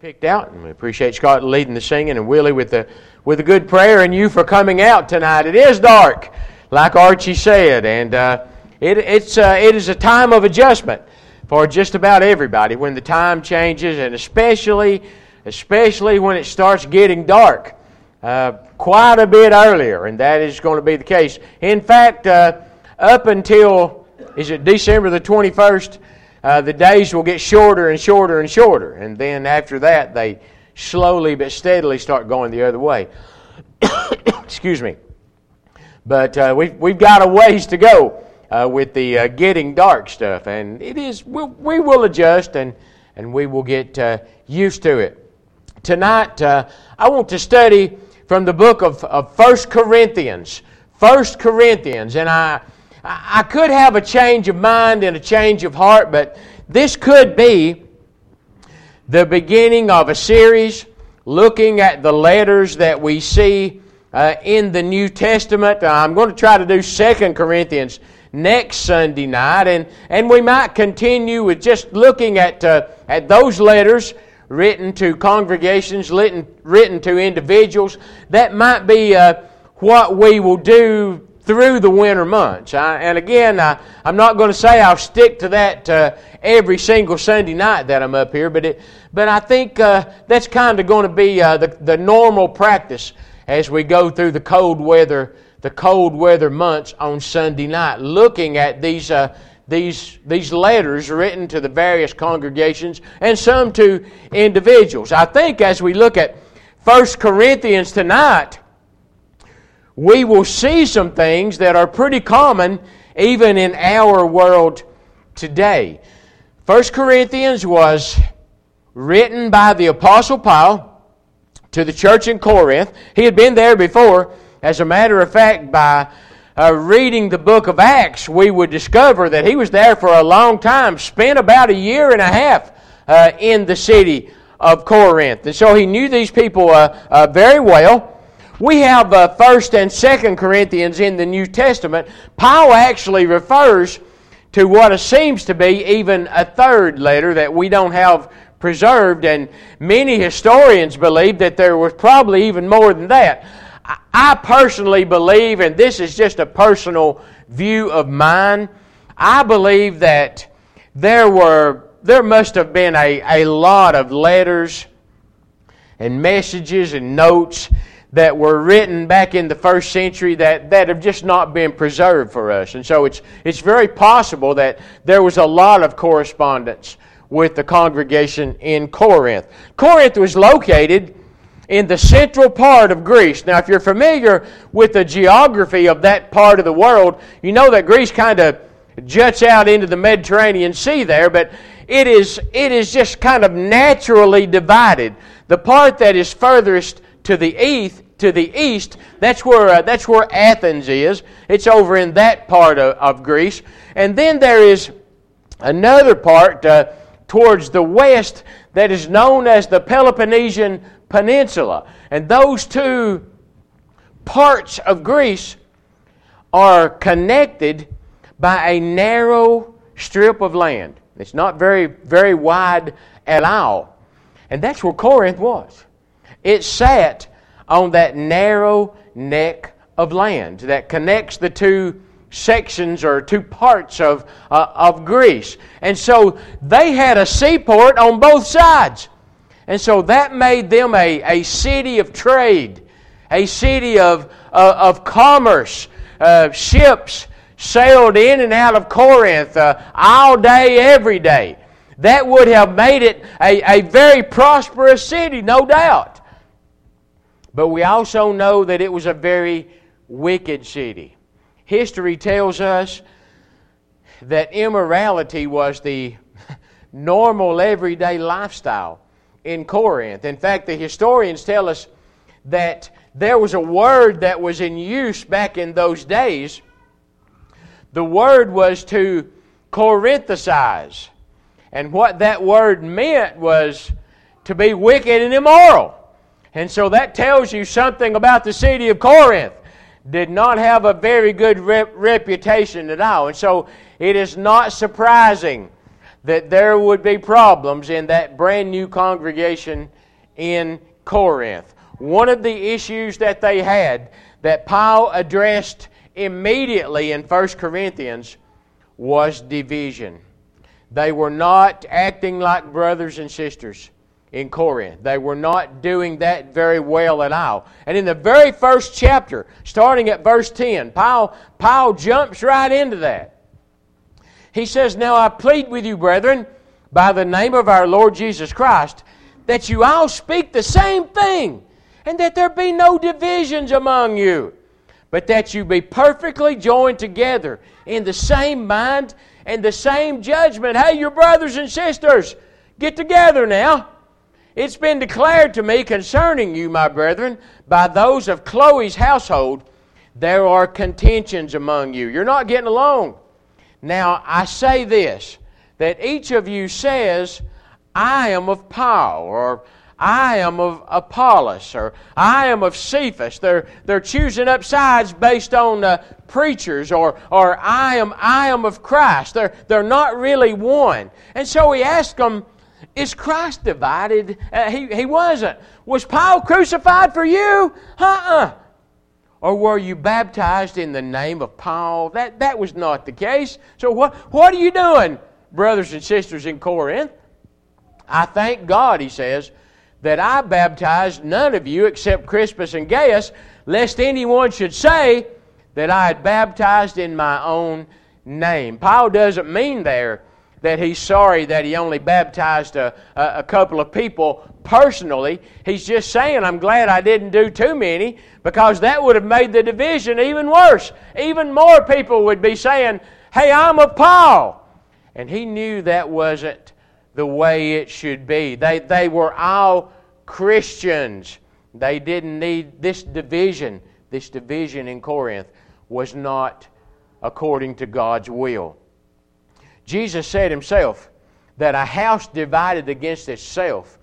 picked out, and we appreciate Scott leading the singing and Willie with the with a good prayer, and you for coming out tonight. It is dark, like Archie said, and uh, it, it's uh, it is a time of adjustment for just about everybody when the time changes, and especially especially when it starts getting dark. Uh, quite a bit earlier, and that is going to be the case. In fact, uh, up until is it December the twenty first? Uh, the days will get shorter and shorter and shorter. And then after that, they slowly but steadily start going the other way. Excuse me. But uh, we've, we've got a ways to go uh, with the uh, getting dark stuff. And it is, we'll, we will adjust and, and we will get uh, used to it. Tonight, uh, I want to study from the book of, of 1 Corinthians. 1 Corinthians. And I I could have a change of mind and a change of heart, but this could be the beginning of a series looking at the letters that we see uh, in the New Testament. Uh, I'm going to try to do Second Corinthians next Sunday night, and, and we might continue with just looking at, uh, at those letters written to congregations, written, written to individuals. That might be uh, what we will do through the winter months. I, and again, I, am not going to say I'll stick to that uh, every single Sunday night that I'm up here, but, it, but I think uh, that's kind of going to be uh, the, the normal practice as we go through the cold weather, the cold weather months on Sunday night, looking at these, uh, these, these letters written to the various congregations and some to individuals. I think as we look at 1 Corinthians tonight, we will see some things that are pretty common even in our world today. 1 Corinthians was written by the Apostle Paul to the church in Corinth. He had been there before. As a matter of fact, by uh, reading the book of Acts, we would discover that he was there for a long time, spent about a year and a half uh, in the city of Corinth. And so he knew these people uh, uh very well. We have uh, First and Second Corinthians in the New Testament. Paul actually refers to what seems to be even a third letter that we don't have preserved, and many historians believe that there was probably even more than that. I personally believe, and this is just a personal view of mine, I believe that there were there must have been a, a lot of letters and messages and notes that were written back in the first century that, that have just not been preserved for us. And so it's, it's very possible that there was a lot of correspondence with the congregation in Corinth. Corinth was located in the central part of Greece. Now, if you're familiar with the geography of that part of the world, you know that Greece kind of juts out into the Mediterranean Sea there, but it is, it is just kind of naturally divided. The part that is furthest to the east, to the east, that's where, uh, that's where Athens is. It's over in that part of, of Greece. And then there is another part uh, towards the west that is known as the Peloponnesian Peninsula. And those two parts of Greece are connected by a narrow strip of land. It's not very, very wide at all. And that's where Corinth was. It sat on that narrow neck of land that connects the two sections or two parts of, uh, of Greece. And so they had a seaport on both sides. And so that made them a, a city of trade, a city of, uh, of commerce. Uh, ships sailed in and out of Corinth uh, all day, every day. That would have made it a, a very prosperous city, no doubt. But we also know that it was a very wicked city. History tells us that immorality was the normal everyday lifestyle in Corinth. In fact, the historians tell us that there was a word that was in use back in those days. The word was to Corinthicize. And what that word meant was to be wicked and immoral. And so that tells you something about the city of Corinth. Did not have a very good rep- reputation at all. And so it is not surprising that there would be problems in that brand new congregation in Corinth. One of the issues that they had that Paul addressed immediately in 1 Corinthians was division. They were not acting like brothers and sisters in Corinth. They were not doing that very well at all. And in the very first chapter, starting at verse 10, Paul, Paul jumps right into that. He says, Now I plead with you, brethren, by the name of our Lord Jesus Christ, that you all speak the same thing, and that there be no divisions among you, but that you be perfectly joined together in the same mind and the same judgment. Hey, your brothers and sisters, get together now. It's been declared to me concerning you, my brethren, by those of Chloe's household, there are contentions among you. You're not getting along. Now, I say this that each of you says, I am of Paul, or I am of Apollos, or I am of Cephas. They're, they're choosing up sides based on uh, preachers, or, or I, am, I am of Christ. They're, they're not really one. And so he asked them, is Christ divided? Uh, he, he wasn't. Was Paul crucified for you? Uh-uh. Or were you baptized in the name of Paul? That, that was not the case. So what, what are you doing, brothers and sisters in Corinth? I thank God, he says, that I baptized none of you except Crispus and Gaius, lest anyone should say that I had baptized in my own name. Paul doesn't mean there that he's sorry that he only baptized a, a, couple of people personally. He's just saying, I'm glad I didn't do too many because that would have made the division even worse. Even more people would be saying, Hey, I'm a Paul. And he knew that wasn't the way it should be. They, they were all Christians. They didn't need this division. This division in Corinth was not according to God's will. Jesus said himself that a house divided against itself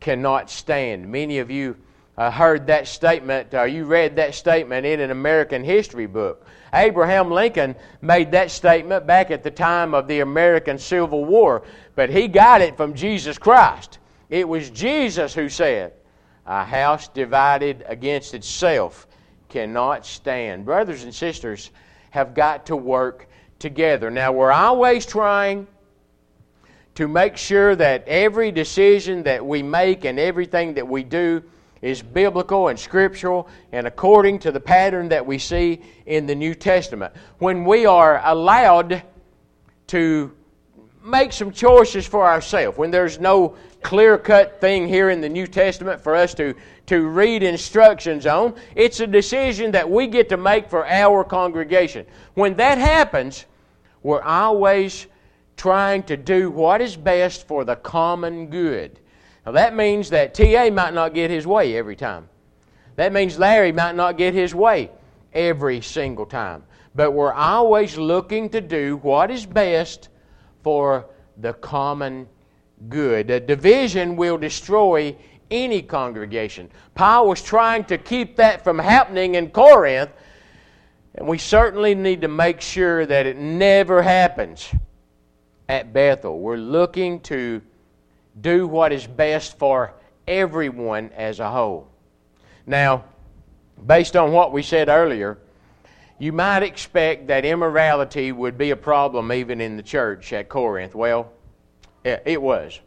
cannot stand. Many of you uh, heard that statement, or uh, you read that statement in an American history book. Abraham Lincoln made that statement back at the time of the American Civil War, but he got it from Jesus Christ. It was Jesus who said, A house divided against itself cannot stand. Brothers and sisters have got to work together. Now, we're always trying to make sure that every decision that we make and everything that we do is biblical and scriptural and according to the pattern that we see in the New Testament. When we are allowed to make some choices for ourselves, when there's no clear cut thing here in the New Testament for us to, to read instructions on, it's a decision that we get to make for our congregation. When that happens, we're always trying to do what is best for the common good. Now, that means that TA might not get his way every time. That means Larry might not get his way every single time. But we're always looking to do what is best for the common good. A division will destroy any congregation. Paul was trying to keep that from happening in Corinth and we certainly need to make sure that it never happens at Bethel. We're looking to do what is best for everyone as a whole. Now, based on what we said earlier, you might expect that immorality would be a problem even in the church at Corinth. Well, it was.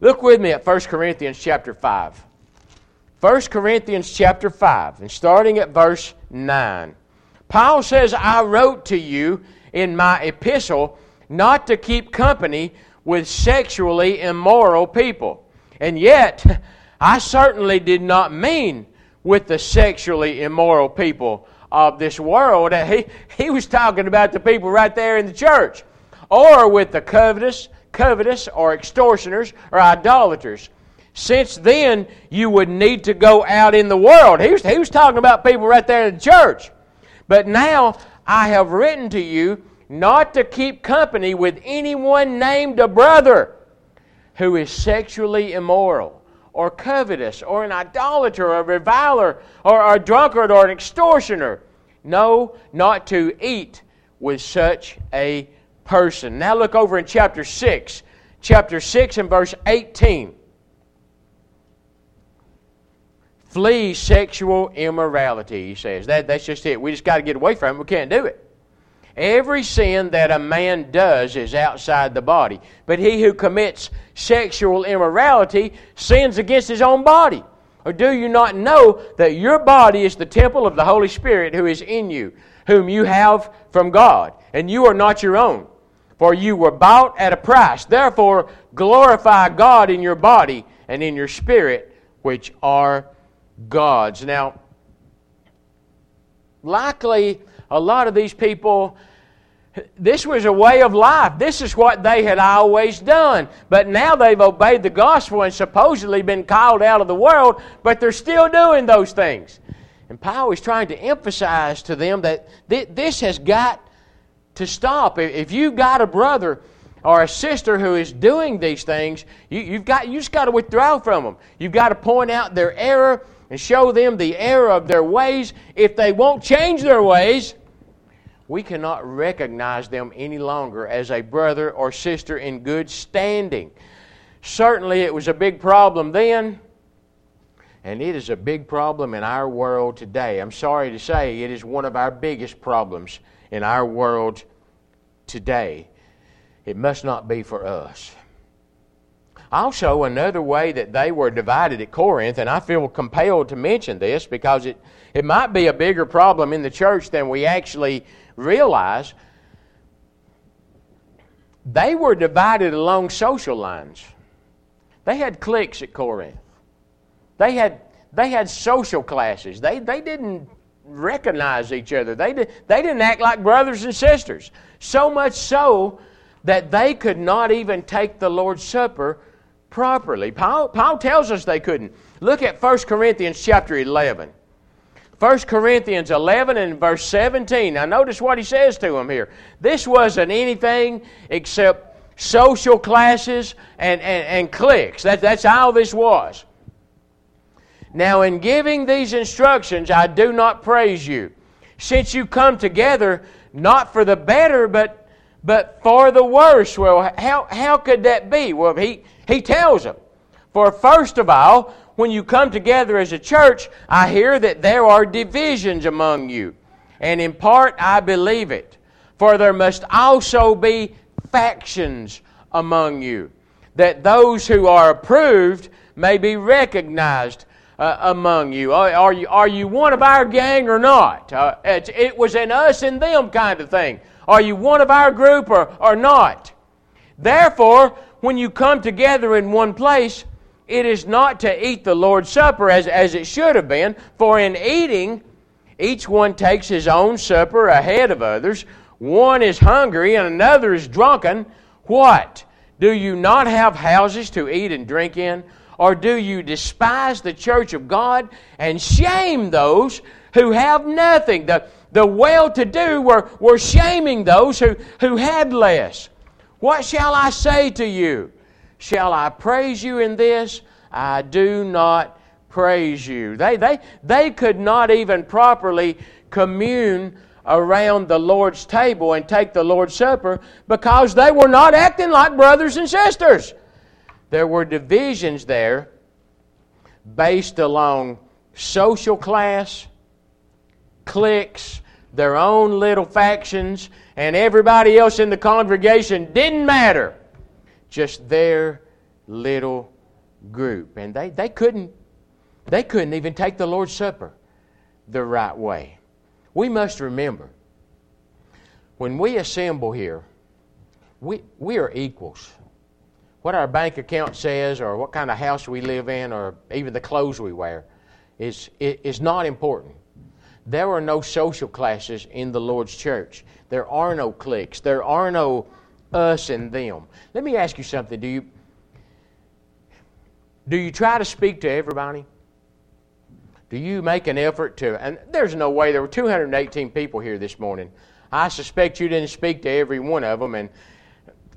Look with me at 1 Corinthians chapter 5. 1 Corinthians chapter 5, and starting at verse 9. Paul says, I wrote to you in my epistle not to keep company with sexually immoral people. And yet, I certainly did not mean with the sexually immoral people of this world. He, he was talking about the people right there in the church. Or with the covetous, covetous, or extortioners, or idolaters. Since then, you would need to go out in the world. He was, he was talking about people right there in the church. But now I have written to you not to keep company with anyone named a brother who is sexually immoral or covetous or an idolater or a reviler or a drunkard or an extortioner. No, not to eat with such a person. Now look over in chapter 6 chapter 6 and verse 18. Flee sexual immorality, he says. That, that's just it. We just got to get away from it. We can't do it. Every sin that a man does is outside the body. But he who commits sexual immorality sins against his own body. Or do you not know that your body is the temple of the Holy Spirit who is in you, whom you have from God, and you are not your own? For you were bought at a price. Therefore, glorify God in your body and in your spirit, which are God's. Now, likely a lot of these people this was a way of life. This is what they had always done. But now they've obeyed the gospel and supposedly been called out of the world, but they're still doing those things. And Paul is trying to emphasize to them that this has got to stop. If you've got a brother or a sister who is doing these things, you, have got, you just got to withdraw from them. You've got to point out their error and show them the error of their ways. If they won't change their ways, we cannot recognize them any longer as a brother or sister in good standing. Certainly, it was a big problem then, and it is a big problem in our world today. I'm sorry to say, it is one of our biggest problems in our world today. It must not be for us. Also, another way that they were divided at Corinth, and I feel compelled to mention this because it, it might be a bigger problem in the church than we actually realize. They were divided along social lines. They had cliques at Corinth. They had, they had social classes. They, they didn't recognize each other. They, did, they didn't act like brothers and sisters. So much so that they could not even take the Lord's Supper properly. Paul, Paul tells us they couldn't. Look at 1 Corinthians chapter 11. 1 Corinthians 11 and verse 17. Now, notice what he says to them here. This wasn't anything except social classes and, and, and cliques. That, that's all this was. Now, in giving these instructions, I do not praise you, since you come together not for the better, but, but for the worse. Well, how, how could that be? Well, he, he tells them. For first of all, when you come together as a church, I hear that there are divisions among you. And in part, I believe it. For there must also be factions among you, that those who are approved may be recognized uh, among you. Are, you. are you one of our gang or not? Uh, it was an us and them kind of thing. Are you one of our group or, or not? Therefore, when you come together in one place, it is not to eat the Lord's Supper as, as it should have been, for in eating, each one takes his own supper ahead of others. One is hungry and another is drunken. What? Do you not have houses to eat and drink in? Or do you despise the church of God and shame those who have nothing? The, the well to do were, were shaming those who, who had less. What shall I say to you? Shall I praise you in this? I do not praise you. They, they, they could not even properly commune around the Lord's table and take the Lord's Supper because they were not acting like brothers and sisters. There were divisions there based along social class, cliques, their own little factions, and everybody else in the congregation didn't matter. Just their little group. And they, they couldn't they couldn't even take the Lord's Supper the right way. We must remember when we assemble here, we, we are equals. What our bank account says, or what kind of house we live in, or even the clothes we wear, is, is not important. There are no social classes in the Lord's church. There are no cliques. There are no us and them. Let me ask you something. Do you do you try to speak to everybody? Do you make an effort to and there's no way there were 218 people here this morning. I suspect you didn't speak to every one of them and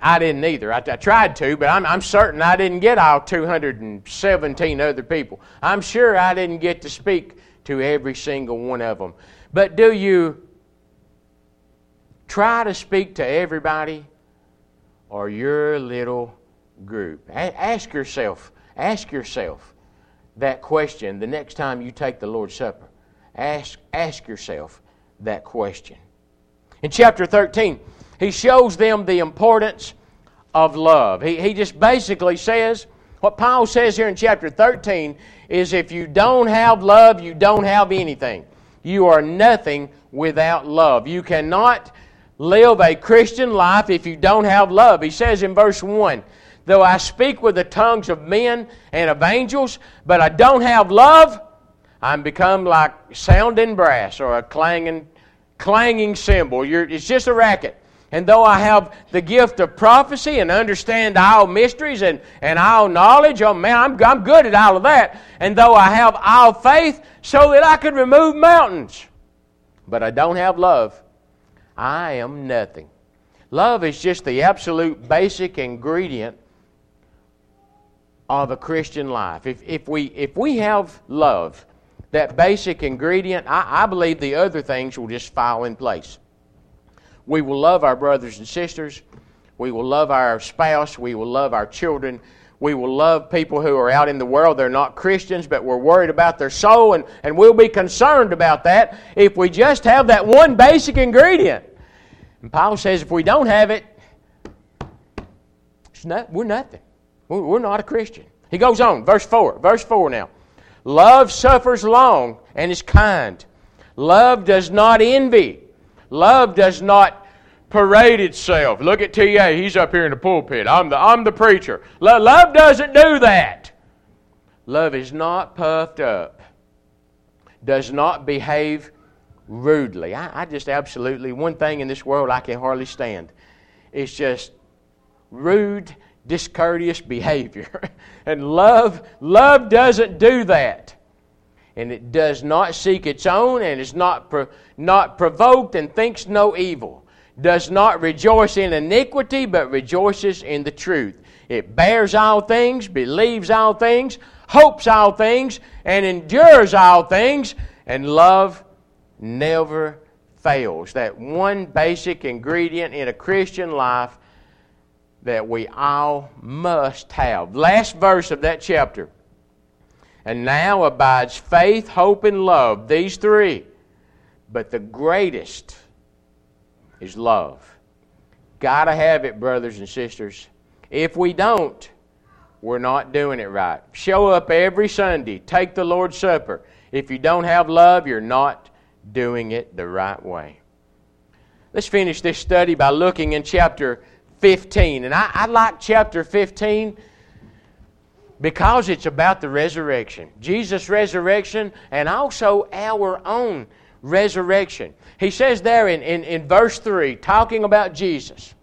I didn't either. I, I tried to, but I'm, I'm certain I didn't get all 217 other people. I'm sure I didn't get to speak to every single one of them. But do you try to speak to everybody or your little group. A- ask yourself, ask yourself that question the next time you take the Lord's Supper. Ask, ask yourself that question. In chapter 13, he shows them the importance of love. He, he just basically says, what Paul says here in chapter 13 is if you don't have love, you don't have anything. You are nothing without love. You cannot live a Christian life if you don't have love. He says in verse 1 Though I speak with the tongues of men and of angels, but I don't have love, I'm become like sounding brass or a clanging, clanging cymbal. You're, it's just a racket. And though I have the gift of prophecy and understand all mysteries and, and all knowledge, oh man, I'm, I'm good at all of that. And though I have all faith so that I could remove mountains, but I don't have love, I am nothing. Love is just the absolute basic ingredient of a Christian life. If, if, we, if we have love, that basic ingredient, I, I believe the other things will just fall in place. We will love our brothers and sisters. We will love our spouse. We will love our children. We will love people who are out in the world. They're not Christians, but we're worried about their soul, and, and we'll be concerned about that if we just have that one basic ingredient. And Paul says if we don't have it, not, we're nothing. We're, we're not a Christian. He goes on, verse 4. Verse 4 now. Love suffers long and is kind. Love does not envy. Love does not parade itself. Look at T.A. He's up here in the pulpit. I'm the, I'm the preacher. Love, doesn't do that. Love is not puffed up, does not behave rudely. I, I just absolutely, one thing in this world I can hardly stand. It's just rude, discourteous behavior. and love, love doesn't do that and it does not seek its own, and is not, pro- not provoked, and thinks no evil, does not rejoice in iniquity, but rejoices in the truth. It bears all things, believes all things, hopes all things, and endures all things, and love never fails. That one basic ingredient in a Christian life that we all must have. Last verse of that chapter. And now abides faith, hope, and love, these three. But the greatest is love. Gotta have it, brothers and sisters. If we don't, we're not doing it right. Show up every Sunday, take the Lord's Supper. If you don't have love, you're not doing it the right way. Let's finish this study by looking in chapter 15. And I, I like chapter 15 because it's about the resurrection. Jesus' resurrection and also our own resurrection. He says there in, in, in verse 3, talking about Jesus,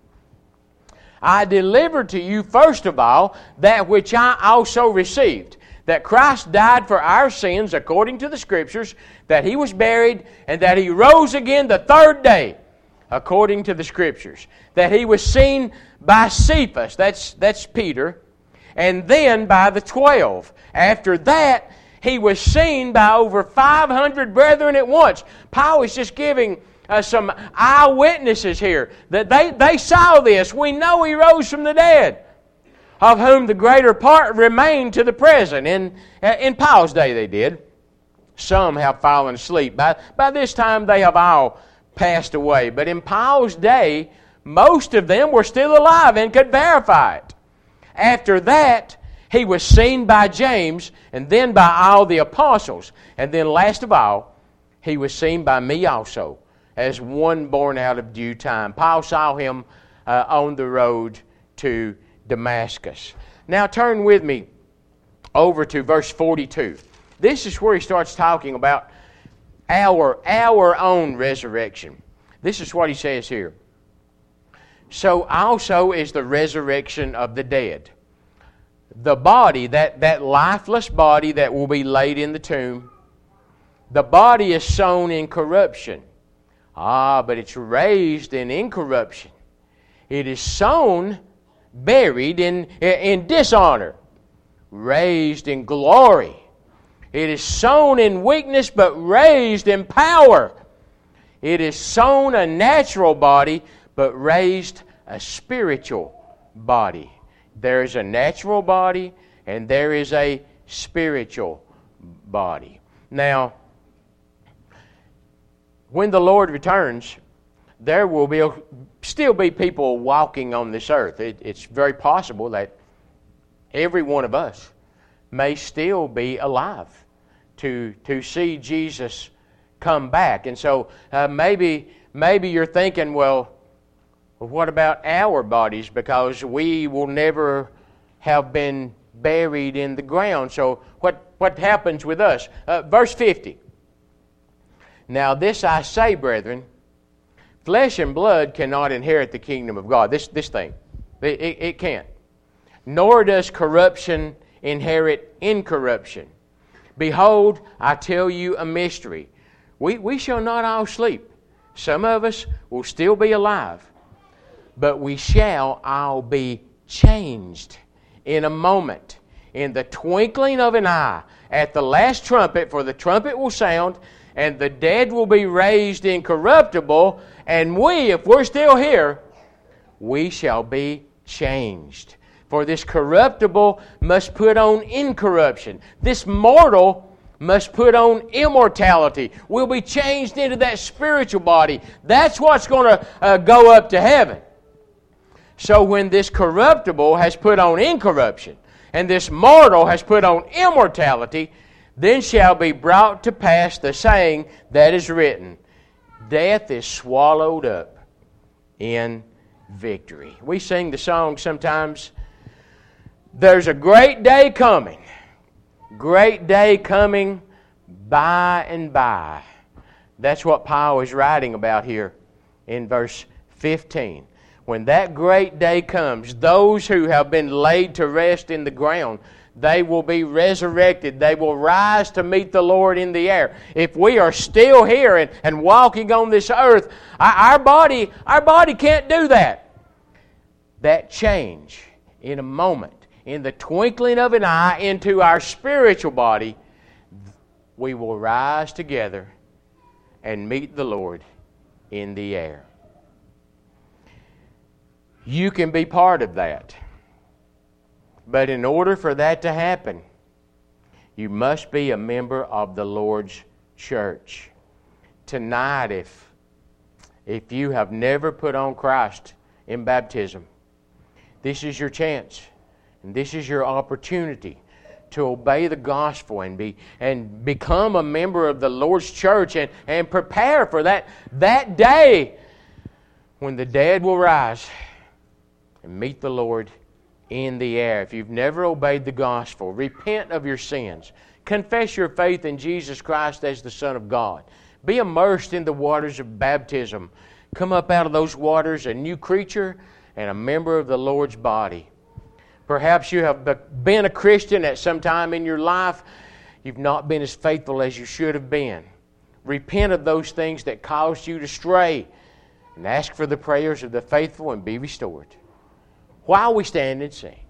I delivered to you first of all that which I also received that Christ died for our sins according to the Scriptures, that He was buried, and that He rose again the third day according to the Scriptures, that He was seen by Cephas, that's, that's Peter, and then by the twelve. After that, he was seen by over 500 brethren at once. Paul is just giving uh, some eyewitnesses here that they, they saw this. We know he rose from the dead, of whom the greater part remain to the present. In, uh, in Paul's day, they did. Some have fallen asleep. By, by this time, they have all passed away. But in Paul's day, most of them were still alive and could verify it. After that, he was seen by James and then by all the apostles. And then, last of all, he was seen by me also as one born out of due time. Paul saw him uh, on the road to Damascus. Now, turn with me over to verse 42. This is where he starts talking about our, our own resurrection. This is what he says here so also is the resurrection of the dead. The body, that, that lifeless body that will be laid in the tomb, the body is sown in corruption. Ah, but it's raised in incorruption. It is sown, buried in, in dishonor, raised in glory. It is sown in weakness, but raised in power. It is sown a natural body, but raised a spiritual body. There is a natural body and there is a spiritual body. Now, when the Lord returns, there will be still be people walking on this earth. It, it's very possible that every one of us may still be alive to to see Jesus come back. And so uh, maybe maybe you're thinking, well, what about our bodies? Because we will never have been buried in the ground. So what what happens with us? Uh, verse fifty. Now this I say, brethren, flesh and blood cannot inherit the kingdom of God. This this thing, it, it, it can't. Nor does corruption inherit incorruption. Behold, I tell you a mystery. We, we shall not all sleep. Some of us will still be alive, but we shall all be changed in a moment, in the twinkling of an eye, at the last trumpet, for the trumpet will sound, and the dead will be raised incorruptible, and we, if we're still here, we shall be changed. For this corruptible must put on incorruption. This mortal must put on immortality. We'll be changed into that spiritual body. That's what's going to uh, go up to heaven. So when this corruptible has put on incorruption, and this mortal has put on immortality, then shall be brought to pass the saying that is written Death is swallowed up in victory. We sing the song sometimes there's a great day coming. Great day coming by and by. That's what Paul is writing about here in verse 15. When that great day comes, those who have been laid to rest in the ground, they will be resurrected. They will rise to meet the Lord in the air. If we are still here and, and walking on this earth, our, body, our body can't do that. That change in a moment in the twinkling of an eye into our spiritual body, we will rise together and meet the Lord in the air. You can be part of that. But in order for that to happen, you must be a member of the Lord's church. Tonight, if, if you have never put on Christ in baptism, this is your chance. And this is your opportunity to obey the gospel and be and become a member of the Lord's church and, and prepare for that, that day when the dead will rise and meet the Lord in the air. If you've never obeyed the gospel, repent of your sins. Confess your faith in Jesus Christ as the Son of God. Be immersed in the waters of baptism. Come up out of those waters a new creature and a member of the Lord's body. Perhaps you have been a Christian at some time in your life. You've not been as faithful as you should have been. Repent of those things that caused you to stray and ask for the prayers of the faithful and be restored. While we stand and sing.